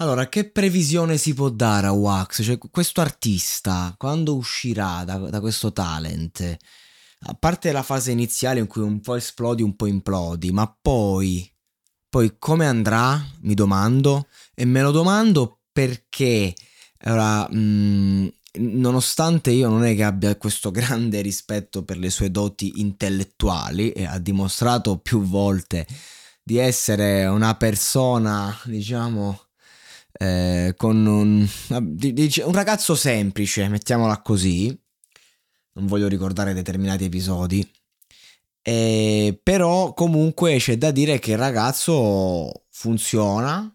Allora, che previsione si può dare a Wax? Cioè, questo artista, quando uscirà da, da, questo talent, a parte la fase iniziale in cui un po' esplodi, un po' implodi, ma poi, poi come andrà? Mi domando. E me lo domando perché, allora, mh, mm, nonostante io non è che abbia questo grande rispetto per le sue doti intellettuali, e ha dimostrato più volte di essere una persona, diciamo eh, con un, un ragazzo semplice, mettiamola così, non voglio ricordare determinati episodi, eh, però comunque c'è da dire che il ragazzo funziona,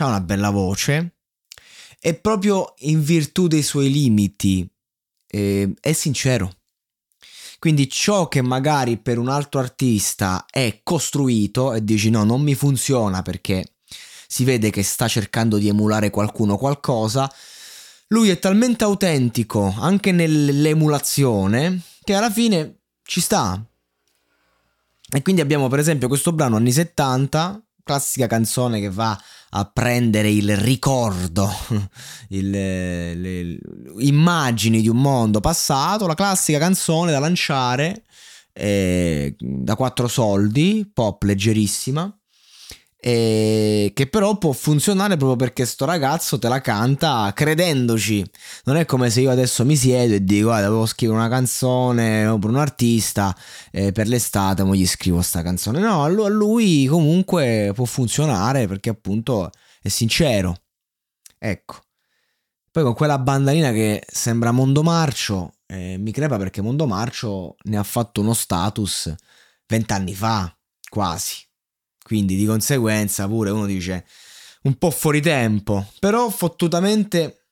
ha una bella voce e proprio in virtù dei suoi limiti eh, è sincero. Quindi ciò che magari per un altro artista è costruito e dici no, non mi funziona perché si vede che sta cercando di emulare qualcuno qualcosa. Lui è talmente autentico anche nell'emulazione che alla fine ci sta. E quindi abbiamo per esempio questo brano anni 70, classica canzone che va a prendere il ricordo, il, le, le immagini di un mondo passato, la classica canzone da lanciare eh, da quattro soldi, pop leggerissima e che però può funzionare proprio perché sto ragazzo te la canta credendoci. Non è come se io adesso mi siedo e dico, guarda, devo scrivere una canzone per un artista eh, per l'estate, mo gli scrivo sta canzone. No, a lui comunque può funzionare perché appunto è sincero. Ecco. Poi con quella bandalina che sembra Mondo Marcio, eh, mi crepa perché Mondo Marcio ne ha fatto uno status vent'anni fa, quasi quindi di conseguenza pure uno dice un po' fuori tempo, però fottutamente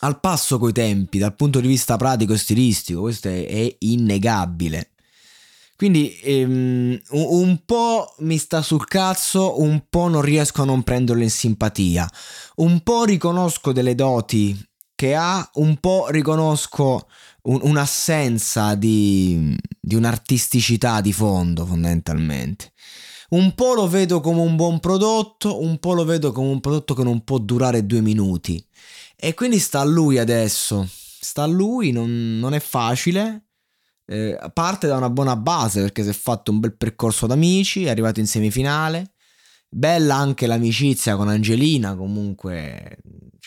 al passo coi tempi dal punto di vista pratico e stilistico, questo è, è innegabile. Quindi ehm, un po' mi sta sul cazzo, un po' non riesco a non prenderlo in simpatia, un po' riconosco delle doti che ha, un po' riconosco un, un'assenza di, di un'artisticità di fondo fondamentalmente. Un po' lo vedo come un buon prodotto, un po' lo vedo come un prodotto che non può durare due minuti. E quindi sta a lui adesso. Sta a lui, non, non è facile. Eh, parte da una buona base perché si è fatto un bel percorso d'amici, è arrivato in semifinale. Bella anche l'amicizia con Angelina, comunque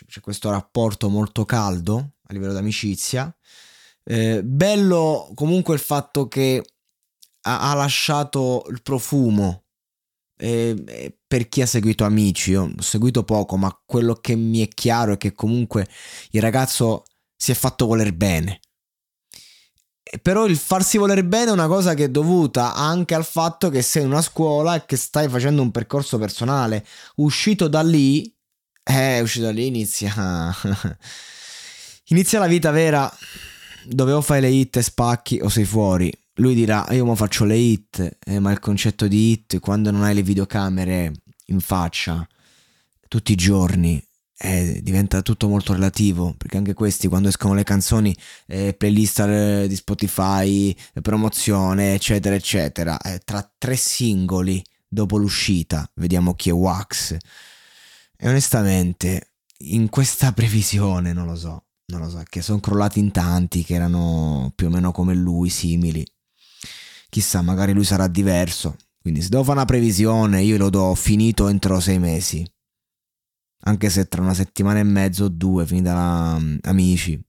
c'è questo rapporto molto caldo a livello d'amicizia. Eh, bello comunque il fatto che ha, ha lasciato il profumo eh, per chi ha seguito Amici, ho seguito poco, ma quello che mi è chiaro è che comunque il ragazzo si è fatto voler bene. Però il farsi voler bene è una cosa che è dovuta anche al fatto che sei in una scuola e che stai facendo un percorso personale. Uscito da lì, eh, uscito da lì inizia. inizia la vita vera dove o fai le hit e spacchi o sei fuori lui dirà io mo faccio le hit, eh, ma il concetto di hit quando non hai le videocamere in faccia tutti i giorni eh, diventa tutto molto relativo perché anche questi quando escono le canzoni eh, playlist eh, di Spotify promozione eccetera eccetera eh, tra tre singoli dopo l'uscita vediamo chi è Wax. E onestamente in questa previsione non lo so non lo so che sono crollati in tanti che erano più o meno come lui simili chissà, magari lui sarà diverso. Quindi se devo fare una previsione, io lo do finito entro sei mesi. Anche se tra una settimana e mezzo o due, finita la, um, amici,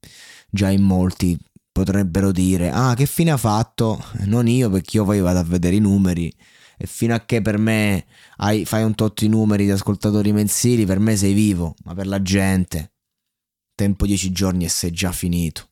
già in molti potrebbero dire, ah che fine ha fatto? Non io perché io poi vado a vedere i numeri e fino a che per me hai, fai un tot di numeri di ascoltatori mensili, per me sei vivo, ma per la gente tempo dieci giorni e sei già finito.